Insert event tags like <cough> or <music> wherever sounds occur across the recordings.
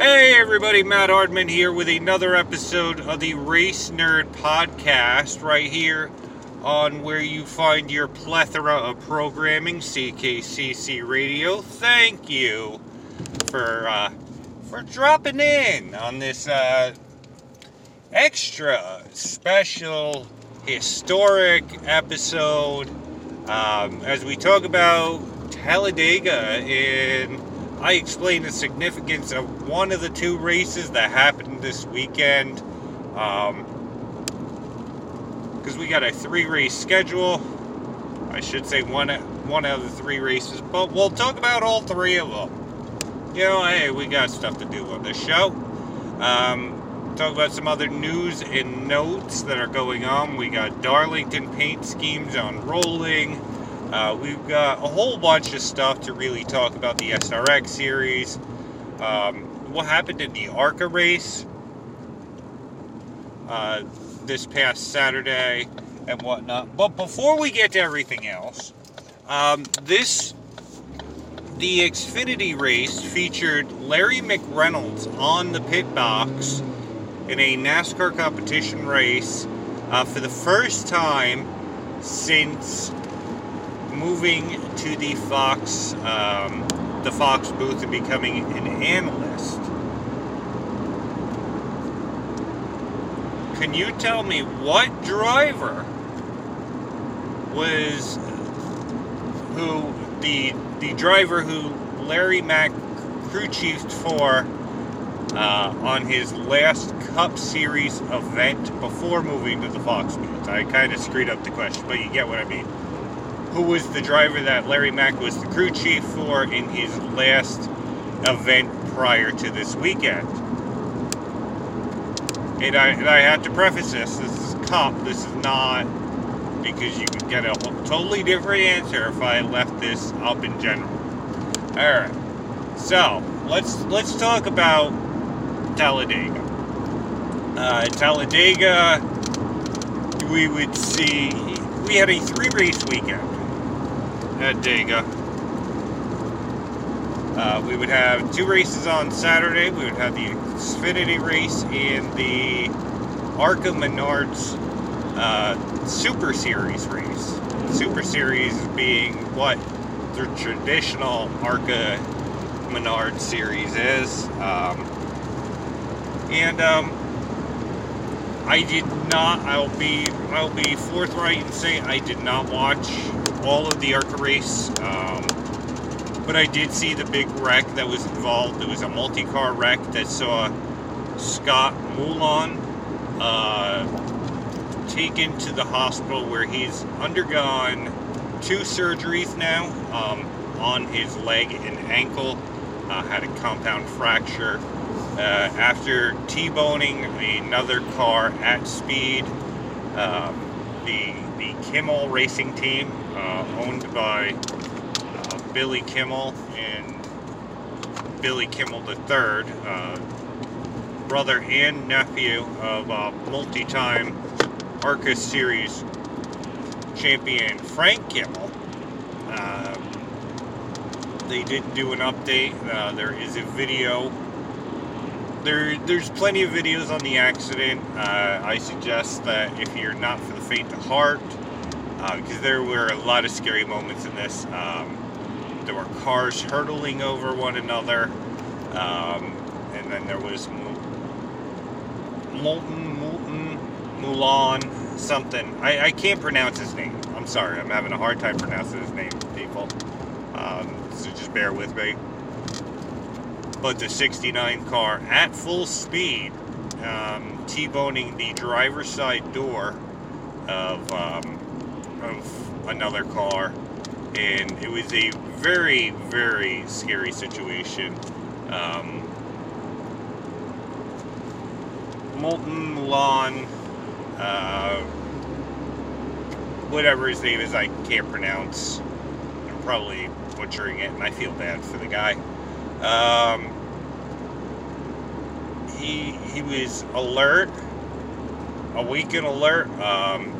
Hey everybody, Matt Ardman here with another episode of the Race Nerd Podcast right here on where you find your plethora of programming, CKCC Radio. Thank you for uh, for dropping in on this uh, extra special historic episode um, as we talk about Talladega in I explain the significance of one of the two races that happened this weekend. Because um, we got a three race schedule. I should say one, one out of the three races, but we'll talk about all three of them. You know, hey, we got stuff to do on this show. Um, talk about some other news and notes that are going on. We got Darlington paint schemes on rolling. Uh, we've got a whole bunch of stuff to really talk about the SRX series. Um, what happened in the ARCA race uh, this past Saturday and whatnot. But before we get to everything else, um, this the Xfinity race featured Larry McReynolds on the pit box in a NASCAR competition race uh, for the first time since moving to the Fox, um, the Fox booth and becoming an analyst. Can you tell me what driver was who the the driver who Larry Mack crew chiefed for uh, on his last Cup Series event before moving to the Fox booth? I kind of screwed up the question, but you get what I mean who was the driver that Larry Mack was the crew chief for in his last event prior to this weekend. And I, and I have to preface this this is Cup, this is not because you could get a totally different answer if I left this up in general. Alright. So let's let's talk about Talladega. Uh, Talladega we would see we had a three race weekend at Dega. Uh, we would have two races on Saturday. We would have the Xfinity race and the ARCA Menards uh, Super Series race. Super Series being what the traditional ARCA Menard series is. Um, and um, I did not. I'll be. I'll be forthright and say I did not watch all of the ARCA race, um, but I did see the big wreck that was involved. It was a multi-car wreck that saw Scott Moulon uh, taken to the hospital where he's undergone two surgeries now um, on his leg and ankle. Uh, had a compound fracture uh, after T-boning another car at speed. Um, the the Kimmel Racing Team uh, owned by uh, Billy Kimmel and Billy Kimmel III, uh, brother and nephew of uh, multi-time ARCA Series champion Frank Kimmel. Uh, they did do an update. Uh, there is a video. There, there's plenty of videos on the accident. I suggest that if you're not for the faint of heart, because uh, there were a lot of scary moments in this. Um, there were cars hurtling over one another, um, and then there was Molten, Molten, Mulan, something. I, I, can't pronounce his name. I'm sorry, I'm having a hard time pronouncing his name, people. Um, so just bear with me. But the 69 car at full speed, um, T-boning the driver's side door of um, of another car, and it was a very, very scary situation. Um, Molten Lawn, uh, whatever his name is, I can't pronounce. I'm probably butchering it, and I feel bad for the guy. Um, he he was alert, a and alert. Um,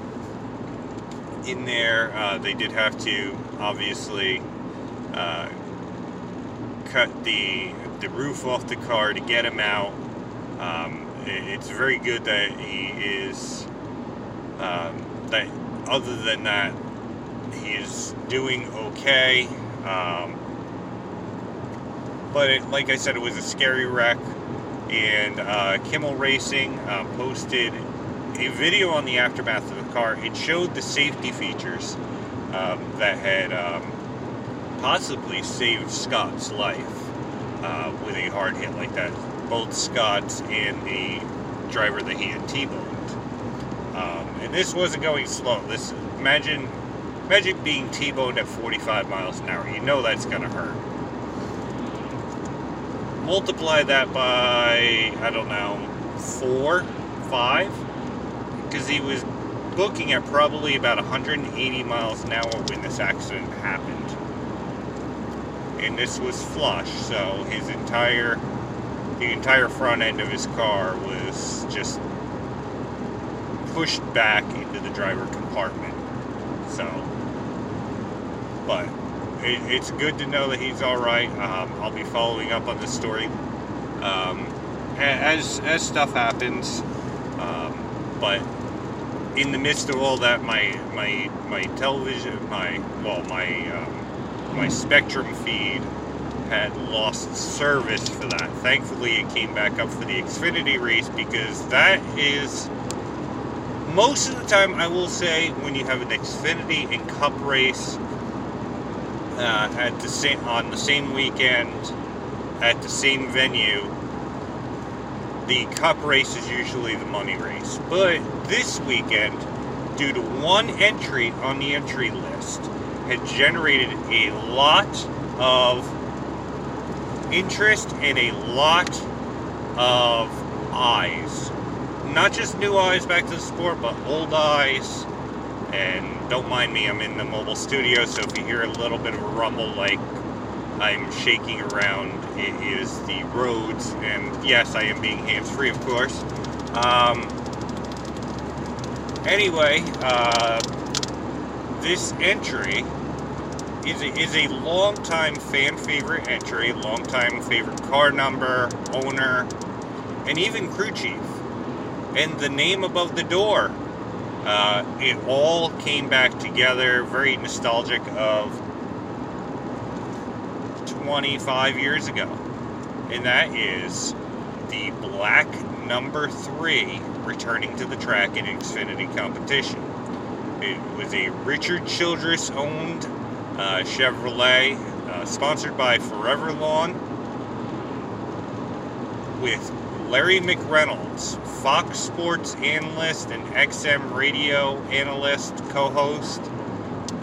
in there. Uh, they did have to obviously uh, cut the the roof off the car to get him out. Um, it's very good that he is. Um, that other than that, he is doing okay. Um, but it, like I said, it was a scary wreck. And uh, Kimmel Racing uh, posted a video on the aftermath of the car. It showed the safety features um, that had um, possibly saved Scott's life uh, with a hard hit like that. Both Scott's and the driver that he had T-boned. Um, and this wasn't going slow. This imagine imagine being T-boned at 45 miles an hour. You know that's gonna hurt multiply that by, I don't know, four, five, because he was booking at probably about 180 miles an hour when this accident happened. And this was flush, so his entire, the entire front end of his car was just pushed back into the driver compartment. So, but it, it's good to know that he's all right. Um, I'll be following up on this story um, as as stuff happens. Um, but in the midst of all that, my my my television, my well, my um, my Spectrum feed had lost service for that. Thankfully, it came back up for the Xfinity race because that is most of the time. I will say when you have an Xfinity and Cup race uh, at the same on the same weekend at the same venue, the Cup race is usually the money race. But this weekend, due to one entry on the entry list, had generated a lot of interest and a lot of eyes. Not just new eyes back to the sport, but old eyes and don't mind me, I'm in the mobile studio, so if you hear a little bit of a rumble like I'm shaking around, it is the roads, and yes, I am being hands-free, of course. Um, anyway, uh, this entry is a, is a long-time fan favorite entry, long-time favorite car number, owner, and even crew chief. And the name above the door uh, it all came back together, very nostalgic of 25 years ago. And that is the black number three returning to the track in Xfinity competition. It was a Richard Childress owned uh, Chevrolet, uh, sponsored by Forever Lawn, with Larry McReynolds, Fox Sports analyst and XM radio analyst, co-host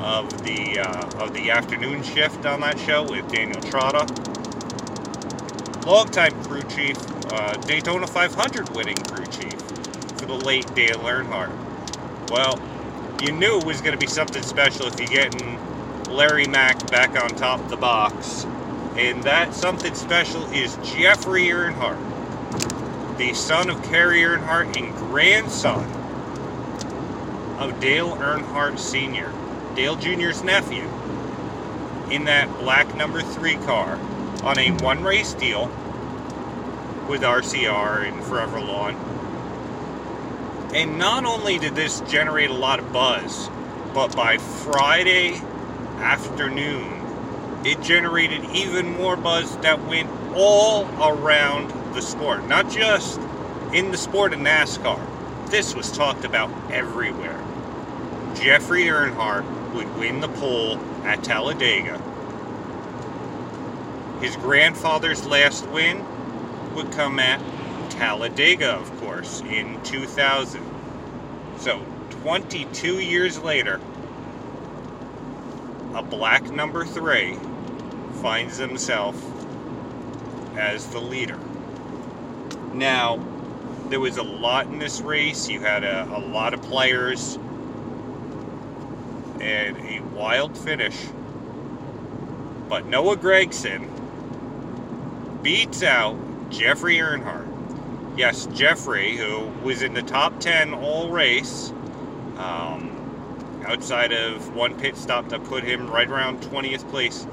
of the uh, of the afternoon shift on that show with Danielle Trotta. Longtime crew chief, uh, Daytona 500 winning crew chief for the late Dale Earnhardt. Well, you knew it was going to be something special if you're getting Larry Mack back on top of the box. And that something special is Jeffrey Earnhardt the son of Kerry Earnhardt and grandson of Dale Earnhardt Sr., Dale Jr.'s nephew, in that black number three car on a one race deal with RCR and Forever Lawn. And not only did this generate a lot of buzz, but by Friday afternoon, it generated even more buzz that went all around the sport, not just in the sport of NASCAR. This was talked about everywhere. Jeffrey Earnhardt would win the pole at Talladega. His grandfather's last win would come at Talladega, of course, in 2000. So, 22 years later, a black number three finds himself as the leader. Now, there was a lot in this race. You had a, a lot of players and a wild finish. But Noah Gragson beats out Jeffrey Earnhardt. Yes, Jeffrey, who was in the top 10 all race, um, outside of one pit stop that put him right around 20th place,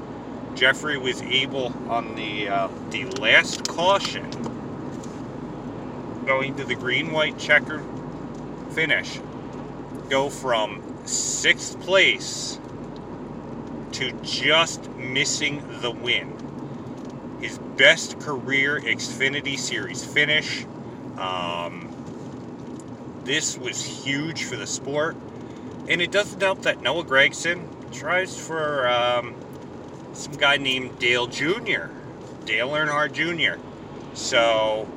Jeffrey was able on the uh, the last caution, going to the green white checker finish, go from sixth place to just missing the win. His best career Xfinity Series finish. Um, this was huge for the sport. And it doesn't help that Noah Gragson tries for um, some guy named Dale Jr., Dale Earnhardt Jr. So,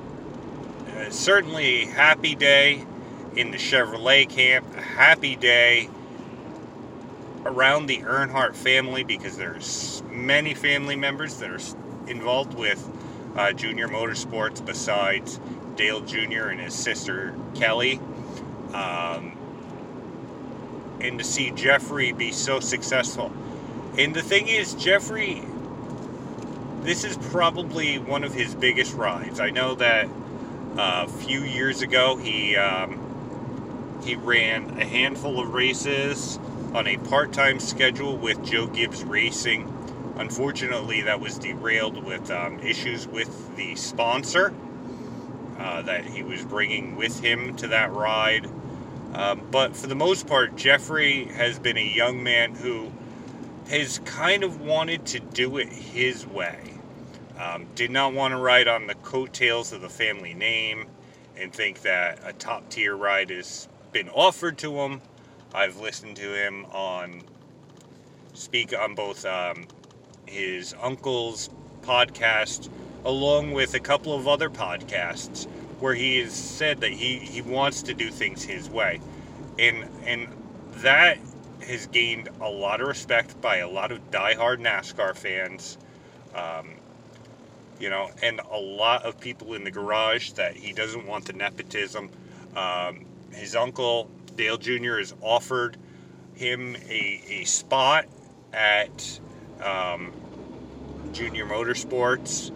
uh, certainly happy day in the Chevrolet camp, a happy day around the Earnhardt family because there's many family members that are involved with uh, Junior Motorsports besides Dale Jr. and his sister Kelly. Um, and to see Jeffrey be so successful. And the thing is, Jeffrey, this is probably one of his biggest rides. I know that uh, a few years ago he um, he ran a handful of races on a part-time schedule with Joe Gibbs Racing. Unfortunately, that was derailed with um, issues with the sponsor uh, that he was bringing with him to that ride. Um, but for the most part, Jeffrey has been a young man who has kind of wanted to do it his way. Um, did not want to ride on the coattails of the family name and think that a top tier ride has been offered to him. I've listened to him on speak on both um, his uncle's podcast along with a couple of other podcasts where he has said that he, he wants to do things his way. And and that has gained a lot of respect by a lot of diehard NASCAR fans. Um, you know, and a lot of people in the garage that he doesn't want the nepotism. Um, his uncle, Dale Jr., has offered him a, a spot at um, Junior Motorsports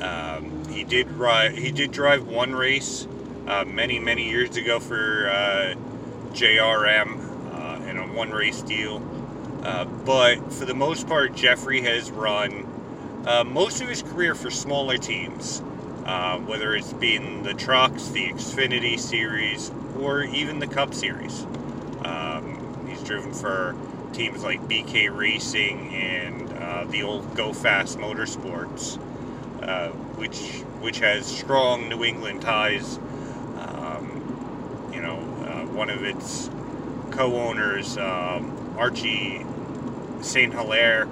um, he did ride. He did drive one race uh, many many years ago for uh, JRM uh, in a one race deal. Uh, but for the most part, Jeffrey has run uh, most of his career for smaller teams, uh, whether it's been the trucks, the Xfinity Series, or even the Cup Series. Um, he's driven for teams like BK Racing and the old Go Fast Motorsports. Uh, which which has strong New England ties. Um, you know, uh, one of its co-owners, um, Archie Saint Hilaire,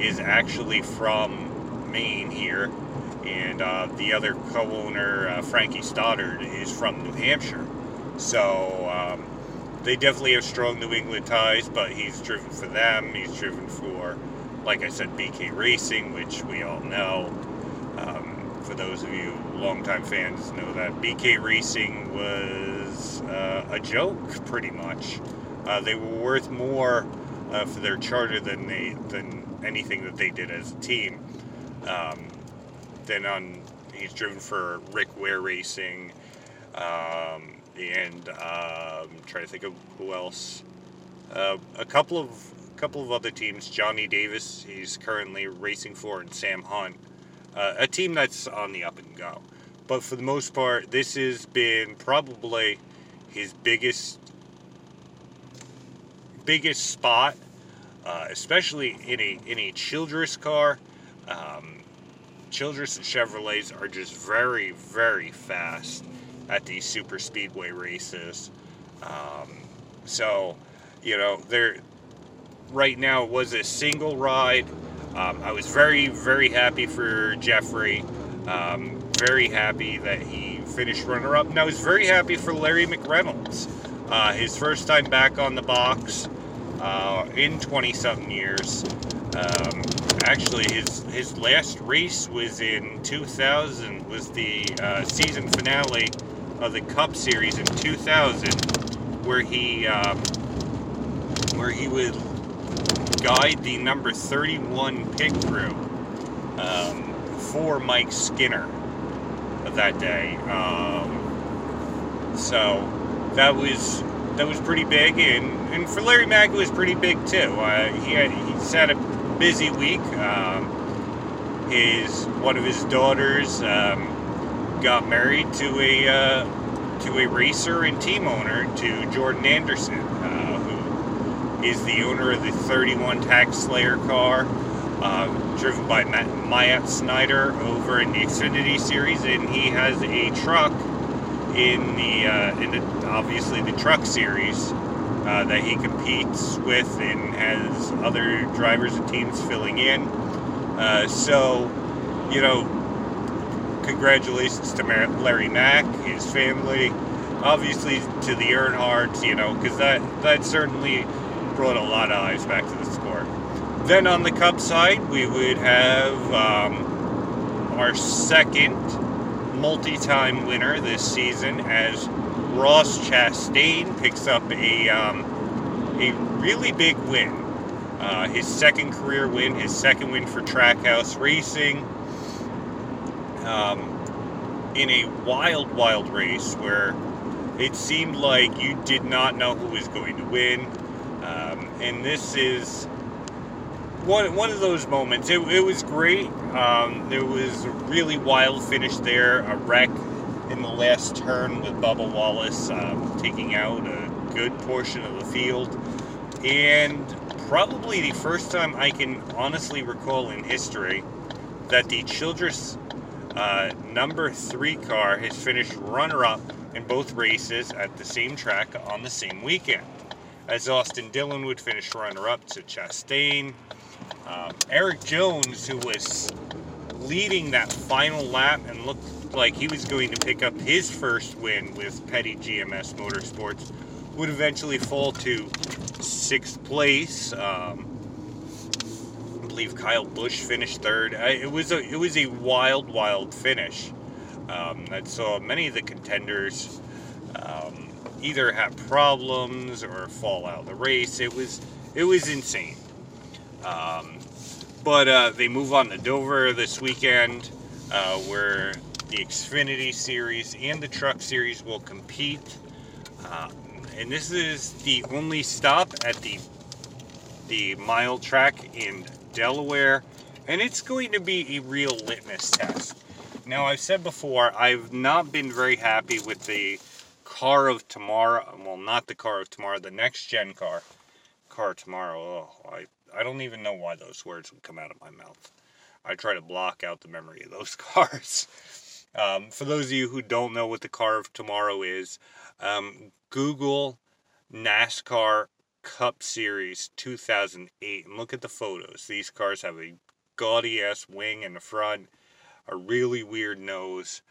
is actually from Maine here, and uh, the other co-owner, uh, Frankie Stoddard, is from New Hampshire. So um, they definitely have strong New England ties, but he's driven for them. He's driven for, like I said, BK Racing, which we all know. Um, for those of you longtime fans, know that BK Racing was uh, a joke, pretty much. Uh, they were worth more uh, for their charter than they than anything that they did as a team. Um, then on, he's driven for Rick Ware Racing, um, and um, trying to think of who else. Uh, a couple of couple of other teams. Johnny Davis, he's currently racing for, and Sam Hunt uh, a team that's on the up and go. But for the most part, this has been probably his biggest biggest spot, uh, especially in a in a Childress car. Um, Childress and Chevrolets are just very very fast at these super speedway races. Um, so, you know, there right now was a single ride um, I was very, very happy for Jeffrey. Um, very happy that he finished runner up. And I was very happy for Larry McReynolds. Uh, his first time back on the box uh, in 20 something years. Um, actually, his, his last race was in 2000, was the uh, season finale of the Cup Series in 2000, where he, um, where he would guide the number 31 pit crew um, for Mike Skinner that day. Um, so that was that was pretty big, and, and for Larry Mack it was pretty big too. Uh, he had he's had a busy week. Um, his one of his daughters um, got married to a uh, to a racer and team owner to Jordan Anderson, uh, who is the owner of the 31 Tax Slayer car, uh, driven by Matt, Myatt Snider over in the Xfinity Series, and he has a truck in the uh, in the obviously the Truck Series. Uh, that he competes with and has other drivers and teams filling in. Uh, so, you know, congratulations to Larry Mack, his family, obviously to the Earnhardts, you know, because that, that certainly brought a lot of eyes back to the sport. Then on the Cup side, we would have um, our second multi time winner this season as Ross Chastain picks up a, um, a really big win uh, his second career win, his second win for Trackhouse Racing. Um, in a wild, wild race where it seemed like you did not know who was going to win. Um, and this is one, one of those moments. It, it was great. Um, there was a really wild finish there, a wreck in the last turn with Bubba Wallace um, taking out a good portion of the field. And probably the first time I can honestly recall in history that the Childress uh, number three car has finished runner up in both races at the same track on the same weekend. As Austin Dillon would finish runner up to Chastain. Um, Erik Jones, who was leading that final lap and looked like he was going to pick up his first win with Petty GMS Motorsports, would eventually fall to sixth place. Um, believe Kyle Busch finished third. I, it was a it was a wild, wild finish. Um, that saw many of the contenders um, either have problems or fall out of the race. It was it was insane. Um, but uh, they move on to Dover this weekend, uh, where the Xfinity Series and the Truck Series will compete. Uh, and this is the only stop at the the mile track in Delaware, and it's going to be a real litmus test. Now, I've said before, I've not been very happy with the car of tomorrow. Well, not the car of tomorrow, the next gen car. Car tomorrow. Oh, I, I don't even know why those words would come out of my mouth. I try to block out the memory of those <laughs> cars. Um, for those of you who don't know what the car of tomorrow is, um, Google NASCAR Cup Series 2008 and look at the photos. These cars have a gaudy ass wing in the front, a really weird nose.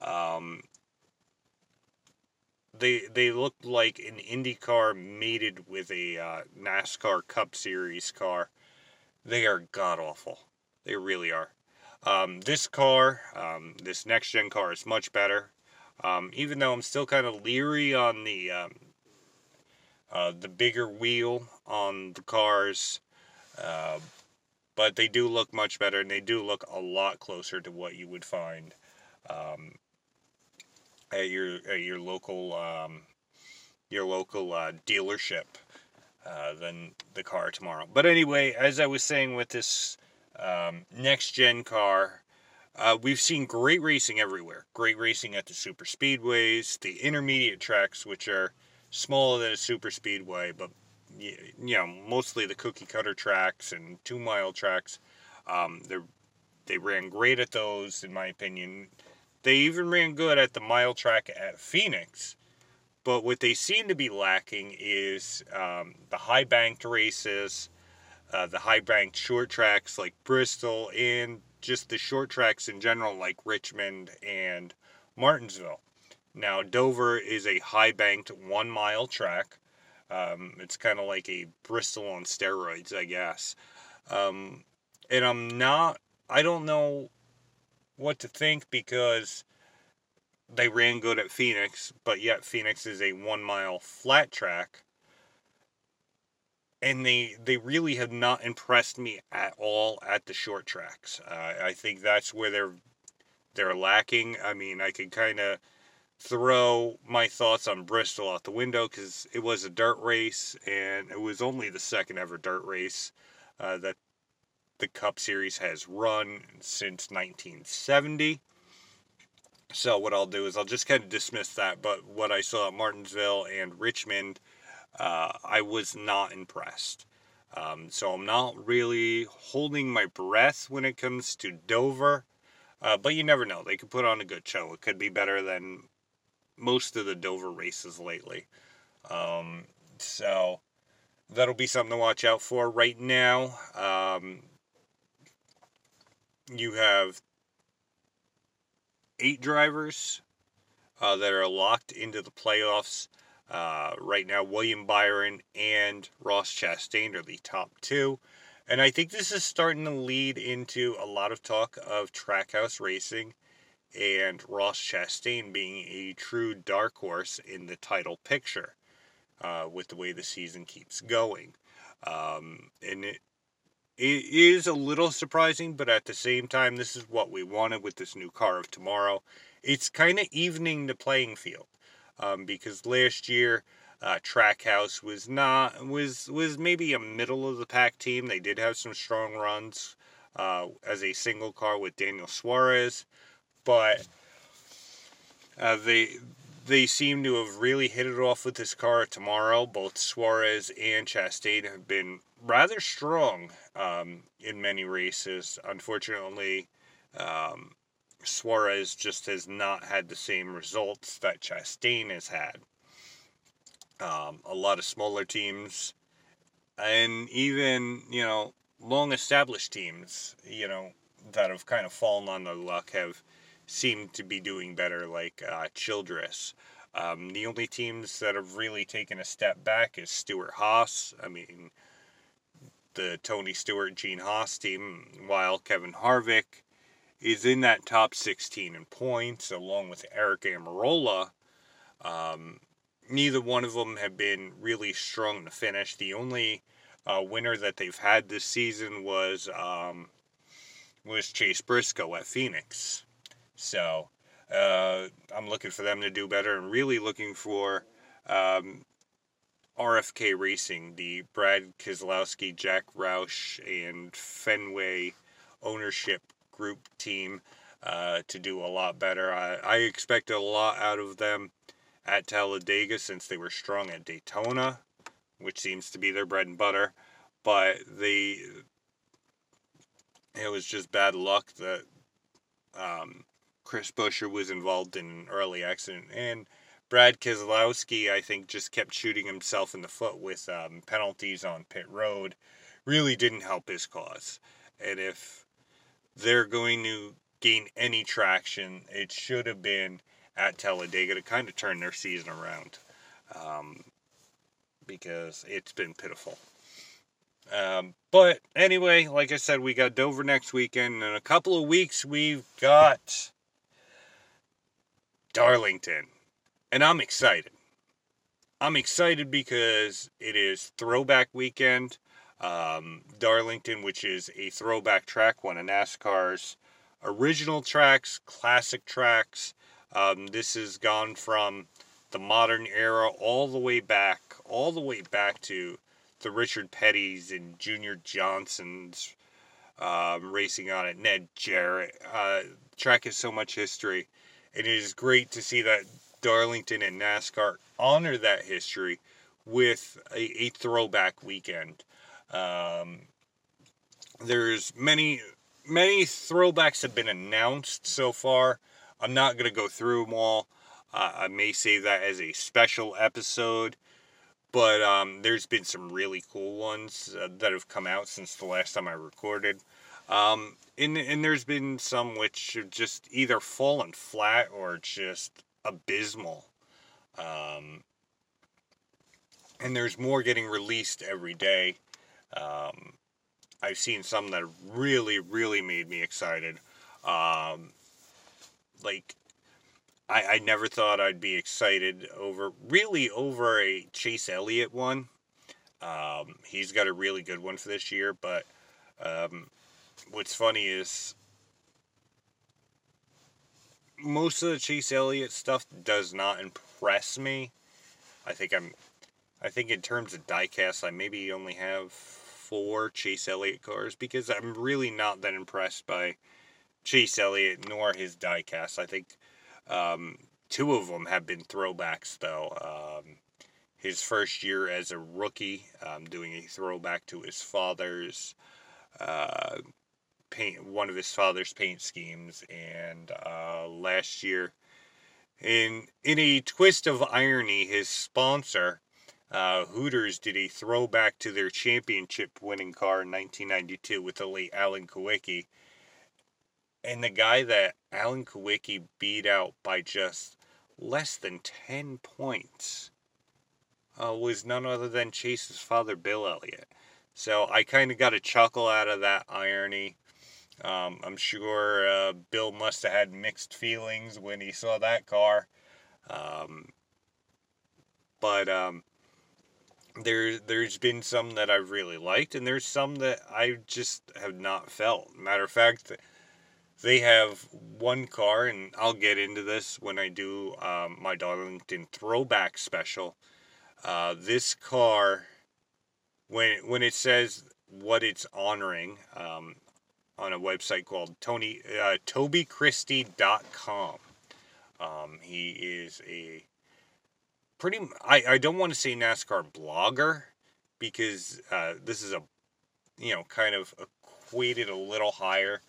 Um, they they look like an Indy car mated with a uh, NASCAR Cup Series car. They are god awful. They really are. Um, this car, um, this next gen car, is much better. Um, even though I'm still kind of leery on the um, uh, the bigger wheel on the cars, uh, but they do look much better and they do look a lot closer to what you would find um, at your at your local um, your local uh, dealership uh, than the car tomorrow. But anyway, as I was saying with this um, next gen car. Uh, we've seen great racing everywhere. Great racing at the super speedways, the intermediate tracks, which are smaller than a super speedway, but you know mostly the cookie cutter tracks and two mile tracks. Um, they they ran great at those, in my opinion. They even ran good at the mile track at Phoenix. But what they seem to be lacking is um, the high banked races, uh, the high banked short tracks like Bristol, and just the short tracks in general, like Richmond and Martinsville. Now, Dover is a high banked one mile track. Um, it's kind of like a Bristol on steroids, I guess. Um, and I'm not, I don't know what to think because they ran good at Phoenix, but yet Phoenix is a one mile flat track and they they really have not impressed me at all at the short tracks. Uh, I think that's where they're they're lacking. I mean, I could kind of throw my thoughts on Bristol out the window because it was a dirt race and it was only the second ever dirt race uh, that the Cup Series has run since 1970. So what I'll do is I'll just kind of dismiss that. But what I saw at Martinsville and Richmond, uh, I was not impressed. Um, so I'm not really holding my breath when it comes to Dover. Uh, but you never know. They could put on a good show. It could be better than most of the Dover races lately. Um, so that'll be something to watch out for right now. Um, you have eight drivers uh, that are locked into the playoffs. Uh, right now, William Byron and Ross Chastain are the top two. And I think this is starting to lead into a lot of talk of Trackhouse Racing and Ross Chastain being a true dark horse in the title picture uh, with the way the season keeps going. Um, and it, it is a little surprising, but at the same time, this is what we wanted with this new car of tomorrow. It's kind of evening the playing field um, because last year uh, Trackhouse was not was was maybe a middle of the pack team. They did have some strong runs uh, as a single car with Daniel Suarez, but uh, they they seem to have really hit it off with this car tomorrow. Both Suarez and Chastain have been rather strong um, in many races. Unfortunately, um, Suarez just has not had the same results that Chastain has had. Um, a lot of smaller teams, and even you know long established teams, you know that have kind of fallen on their luck have seemed to be doing better, like uh, Childress. Um, the only teams that have really taken a step back is Stewart-Haas. I mean, the Tony Stewart Gene Haas team, while Kevin Harvick is in that top 16 in points, along with Aric Almirola. Um, neither one of them have been really strong to finish. The only uh, winner that they've had this season was um, was Chase Briscoe at Phoenix. So uh, I'm looking for them to do better and really looking for um, RFK Racing, the Brad Keselowski, Jack Roush, and Fenway ownership group team uh, to do a lot better. I, I expect a lot out of them at Talladega since they were strong at Daytona, which seems to be their bread and butter. But they, it was just bad luck that um, Chris Buescher was involved in an early accident and Brad Keselowski, I think, just kept shooting himself in the foot with um, penalties on pit road. Really didn't help his cause. And if they're going to gain any traction, it should have been at Talladega to kind of turn their season around. Um, because it's been pitiful. Um, but anyway, like I said, we got Dover next weekend. In a couple of weeks, we've got Darlington. And I'm excited. I'm excited because it is throwback weekend. Um, Darlington, which is a throwback track, one of NASCAR's original tracks, classic tracks. Um, this has gone from the modern era all the way back, all the way back to the Richard Petty's and Junior Johnson's um, racing on it, Ned Jarrett. Uh, track has so much history, it is great to see that Darlington and NASCAR honor that history with a, a throwback weekend. Um, there's many many throwbacks have been announced so far. I'm not going to go through them all. Uh, I may save that as a special episode. But um, there's been some really cool ones uh, that have come out since the last time I recorded. Um, and, and there's been some which have just either fallen flat or just abysmal. Um, and there's more getting released every day. Um, I've seen some that really, really made me excited. Um, like, I, I never thought I'd be excited over, really, over a Chase Elliott one. Um, he's got a really good one for this year, but um, what's funny is most of the Chase Elliott stuff does not impress me. I think I'm, I think in terms of diecast, I maybe only have four Chase Elliott cars because I'm really not that impressed by Chase Elliott nor his diecast. I think um, two of them have been throwbacks though. Um, his first year as a rookie, um, doing a throwback to his father's uh, paint, one of his father's paint schemes, and uh, last year, in in a twist of irony, his sponsor. Uh, Hooters did a throwback to their championship winning car in 1992 with the late Alan Kulwicki. And the guy that Alan Kulwicki beat out by just less than 10 points uh, was none other than Chase's father, Bill Elliott. So I kind of got a chuckle out of that irony. Um, I'm sure uh, Bill must have had mixed feelings when he saw that car. Um, but um, there, there's been some that I've really liked, and there's some that I just have not felt. Matter of fact, they have one car, and I'll get into this when I do um, my Darlington throwback special. Uh, this car, when when it says what it's honoring um, on a website called Tony uh, TobyChristie.com, um, he is a pretty. I I don't want to say NASCAR blogger because uh, this is a you know kind of equated a little higher.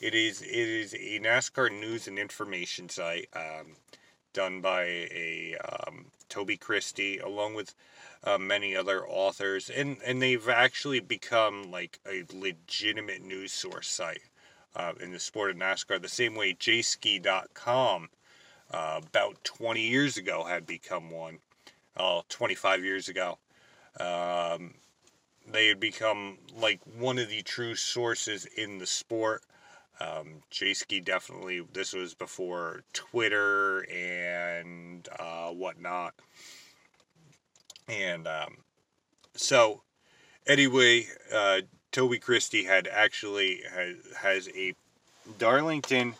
It is it is a NASCAR news and information site um, done by a um, Toby Christie, along with uh, many other authors, and and they've actually become like a legitimate news source site uh, in the sport of NASCAR. The same way Jayski.com uh, about 20 years ago had become one. Oh, 25 years ago. Um, they had become like one of the true sources in the sport. Um, Ski definitely, this was before Twitter and uh, whatnot. And um, so, anyway, uh, Toby Christie had actually has, has a Darlington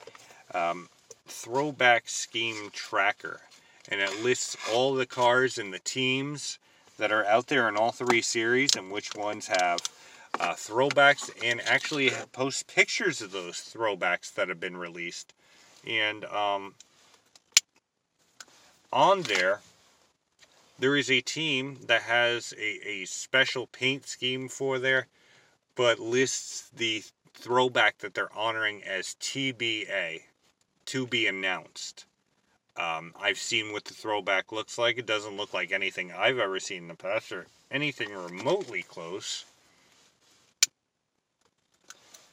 um, throwback scheme tracker, and it lists all the cars and the teams that are out there in all three series and which ones have uh, throwbacks and actually post pictures of those throwbacks that have been released. And um, on there, there is a team that has a, a special paint scheme for there, but lists the throwback that they're honoring as TBA, to be announced. Um, I've seen what the throwback looks like. It doesn't look like anything I've ever seen in the past or anything remotely close.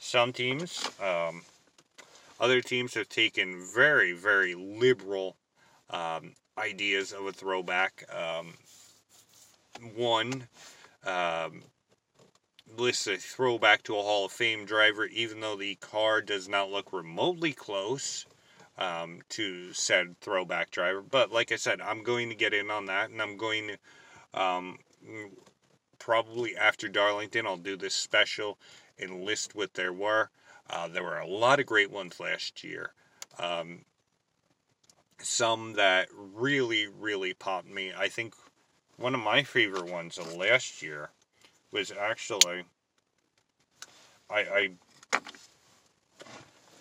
Some teams, um, other teams have taken very, very liberal um, ideas of a throwback. Um, one um, lists a throwback to a Hall of Fame driver, even though the car does not look remotely close um, to said throwback driver. But like I said, I'm going to get in on that, and I'm going to um, probably after Darlington, I'll do this special and list what there were. Uh, there were a lot of great ones last year. Um, some that really, really popped me. I think one of my favorite ones of last year was actually I, I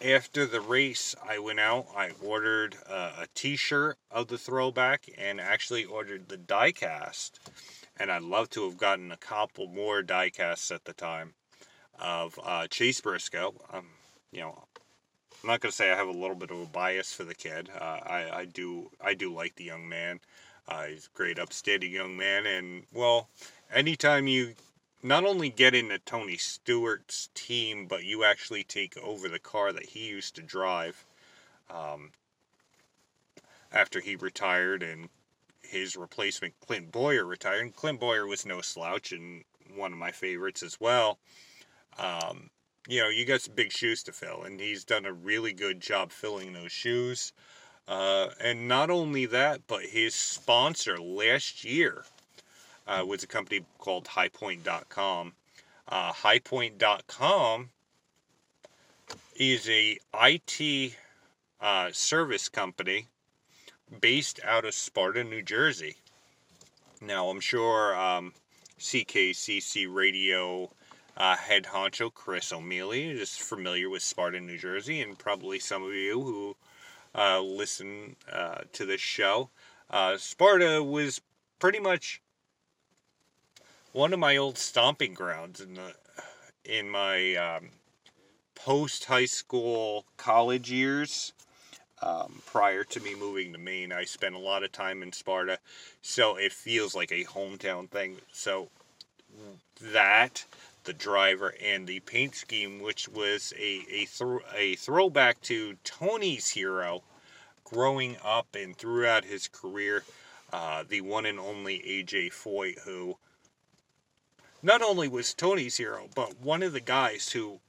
after the race I went out I ordered uh, a t-shirt of the throwback and actually ordered the diecast and I'd love to have gotten a couple more diecasts at the time of uh, Chase Briscoe. Um, you know, I'm not gonna say I have a little bit of a bias for the kid. Uh, I I do I do like the young man. Uh, he's a great, upstanding young man, and well, anytime you not only get into Tony Stewart's team, but you actually take over the car that he used to drive um, after he retired and his replacement Clint Bowyer retired. And Clint Bowyer was no slouch and one of my favorites as well. Um, you know, you got some big shoes to fill, and he's done a really good job filling those shoes. Uh, and not only that, but his sponsor last year uh, was a company called HighPoint.com. Uh, HighPoint.com is a IT uh, service company based out of Sparta, New Jersey. Now, I'm sure um, CKCC Radio uh, head honcho Chris O'Mealy is familiar with Sparta, New Jersey, and probably some of you who uh, listen uh, to this show. Uh, Sparta was pretty much one of my old stomping grounds in the in my um, post high school college years. Um, prior to me moving to Maine, I spent a lot of time in Sparta, so it feels like a hometown thing. So that the driver and the paint scheme, which was a a, th- a throwback to Tony's hero growing up and throughout his career, uh, the one and only AJ Foyt, who not only was Tony's hero, but one of the guys who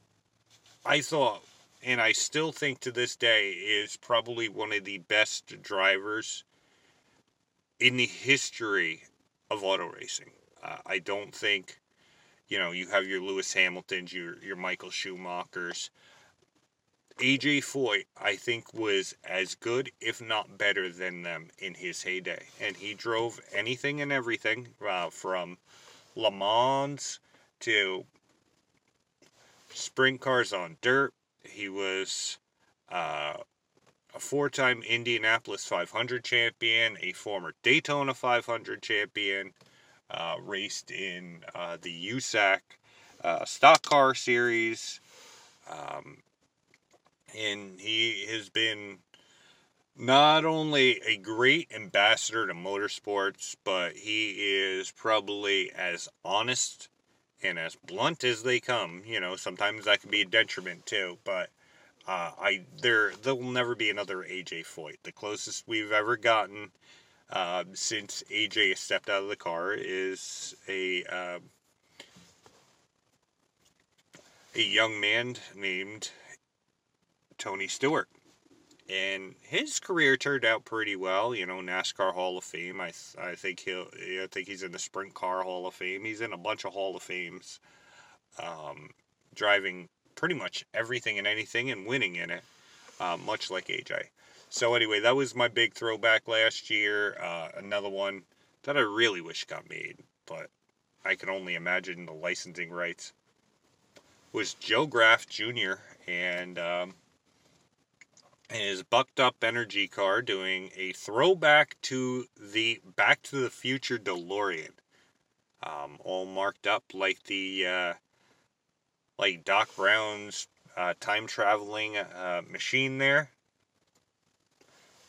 I thought, and I still think to this day, is probably one of the best drivers in the history of auto racing. Uh, I don't think you know, you have your Lewis Hamiltons, your your Michael Schumachers. AJ Foyt, I think, was as good, if not better, than them in his heyday. And he drove anything and everything uh, from Le Mans to sprint cars on dirt. He was uh, a four time Indianapolis 500 champion, a former Daytona 500 champion uh, raced in uh, the USAC uh, stock car series. Um, and he has been not only a great ambassador to motorsports, but he is probably as honest and as blunt as they come. You know, sometimes that can be a detriment too, but uh, I there there will never be another AJ Foyt. The closest we've ever gotten uh, since AJ stepped out of the car is a uh, a young man named Tony Stewart. And his career turned out pretty well, you know. NASCAR Hall of Fame. I I think he'll. I think he's in the Sprint Car Hall of Fame. He's in a bunch of Hall of Fames, um, driving pretty much everything and anything and winning in it, uh, much like AJ. So anyway, that was my big throwback last year. Uh, another one that I really wish got made, but I can only imagine the licensing rights. Was Joe Graf Jr. and um, his bucked up energy car doing a throwback to the Back to the Future DeLorean, um, all marked up like the uh, like Doc Brown's uh, time traveling uh, machine there.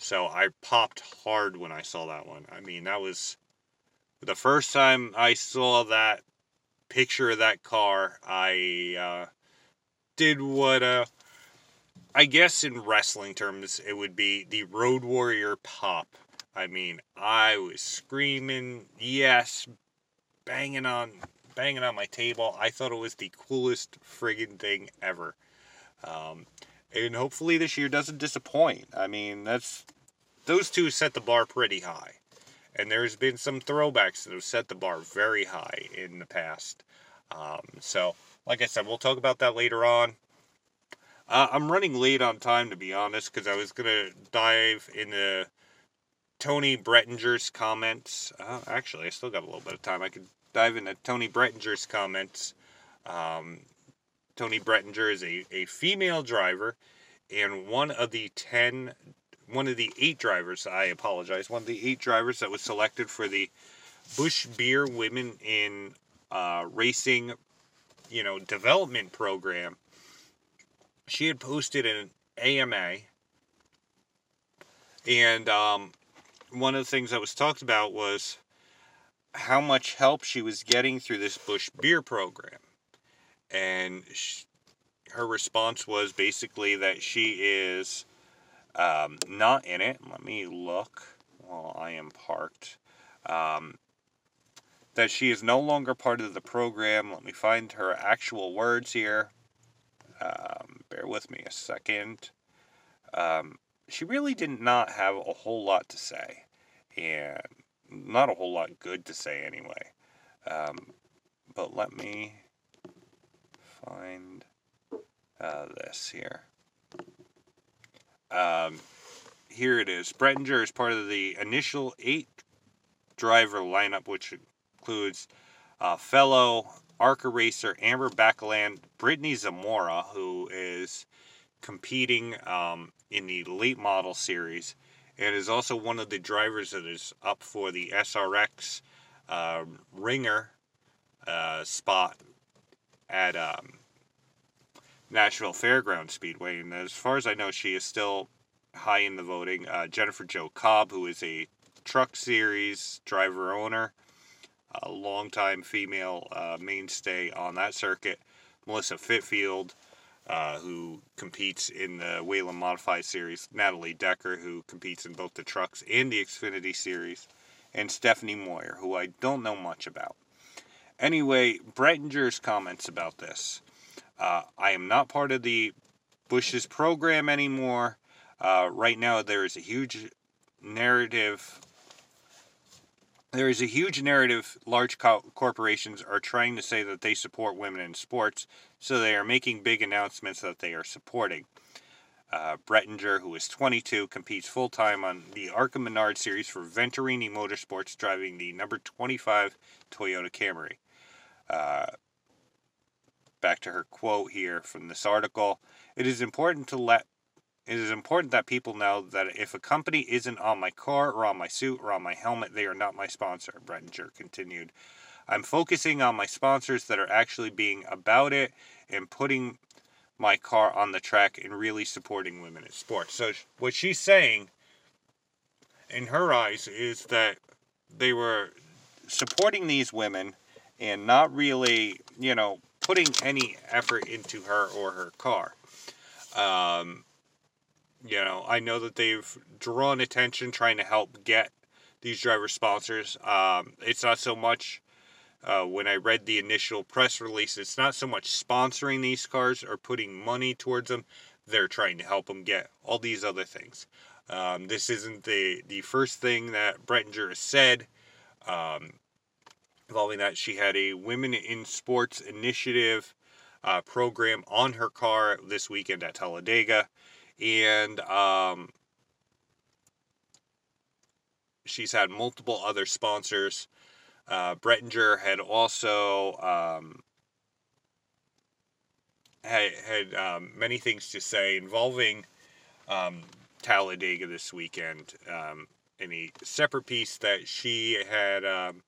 So I popped hard when I saw that one. I mean, that was the first time I saw that picture of that car. I uh, did what uh, I guess in wrestling terms it would be the Road Warrior pop. I mean, I was screaming, yes, banging on banging on my table. I thought it was the coolest friggin' thing ever. Um, and hopefully this year doesn't disappoint. I mean, that's those two set the bar pretty high. And there's been some throwbacks that have set the bar very high in the past. Um, so, like I said, we'll talk about that later on. Uh, I'm running late on time, to be honest, because I was going to dive into Toni Breidinger's comments. Uh, actually, I still got a little bit of time. I could dive into Toni Breidinger's comments. Um, Toni Breidinger is a, a female driver and one of the 10 one of the eight drivers, I apologize, one of the eight drivers that was selected for the Busch Beer Women in uh, Racing, you know, development program. She had posted an AMA, and um, one of the things that was talked about was how much help she was getting through this Busch Beer program, and she, her response was basically that she is um, not in it. Let me look while I am parked. Um, that she is no longer part of the program. Let me find her actual words here. Um, bear with me a second. Um, she really did not have a whole lot to say, and not a whole lot good to say anyway. Um, but let me find uh, this here. Um, here it is. Breidinger is part of the initial eight driver lineup, which includes uh, fellow ARCA racer Amber Balcaen, Brittany Zamora, who is competing um, in the late model series and is also one of the drivers that is up for the SRX uh, ringer uh, spot at um, Nashville Fairground Speedway. And as far as I know, she is still high in the voting. Uh, Jennifer Jo Cobb, who is a truck series driver owner, a longtime female uh, mainstay on that circuit. Melissa Fifield, uh, who competes in the Whelen Modified Series. Natalie Decker, who competes in both the trucks and the Xfinity Series. And Stephanie Moyer, who I don't know much about. Anyway, Breidinger's comments about this. Uh, I am not part of the Busch's program anymore. Uh, right now, there is a huge narrative. There is a huge narrative. Large co- corporations are trying to say that they support women in sports, so they are making big announcements that they are supporting. Uh, Breidinger, who is 22, competes full time on the ARCA Menard series for Venturini Motorsports, driving the number 25 Toyota Camry. Uh, back to her quote here from this article. It is important to let it is important that people know that if a company isn't on my car or on my suit or on my helmet, they are not my sponsor, Breidinger continued. I'm focusing on my sponsors that are actually being about it and putting my car on the track and really supporting women in sports. So, what she's saying in her eyes is that they were supporting these women and not really, you know, putting any effort into her or her car. Um, you know, I know that they've drawn attention trying to help get these driver sponsors. Um, it's not so much uh, when I read the initial press release, it's not so much sponsoring these cars or putting money towards them. They're trying to help them get all these other things. Um, this isn't the, the first thing that Breidinger has said um, involving that. She had a Women in Sports initiative uh, program on her car this weekend at Talladega and um, she's had multiple other sponsors. Uh, Breidinger had also um, had, had um, many things to say involving um, Talladega this weekend. Um, in a separate piece that she had um,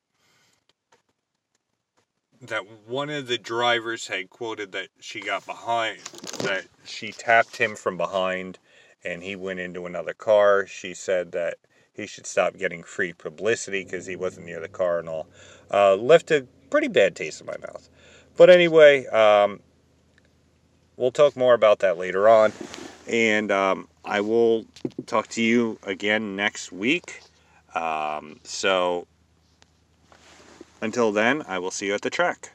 that one of the drivers had quoted that she got behind, that she tapped him from behind and he went into another car. She said that he should stop getting free publicity because he wasn't near the car and all. Uh, left a pretty bad taste in my mouth. But anyway, um, we'll talk more about that later on. And um, I will talk to you again next week. Um, so until then, I will see you at the track.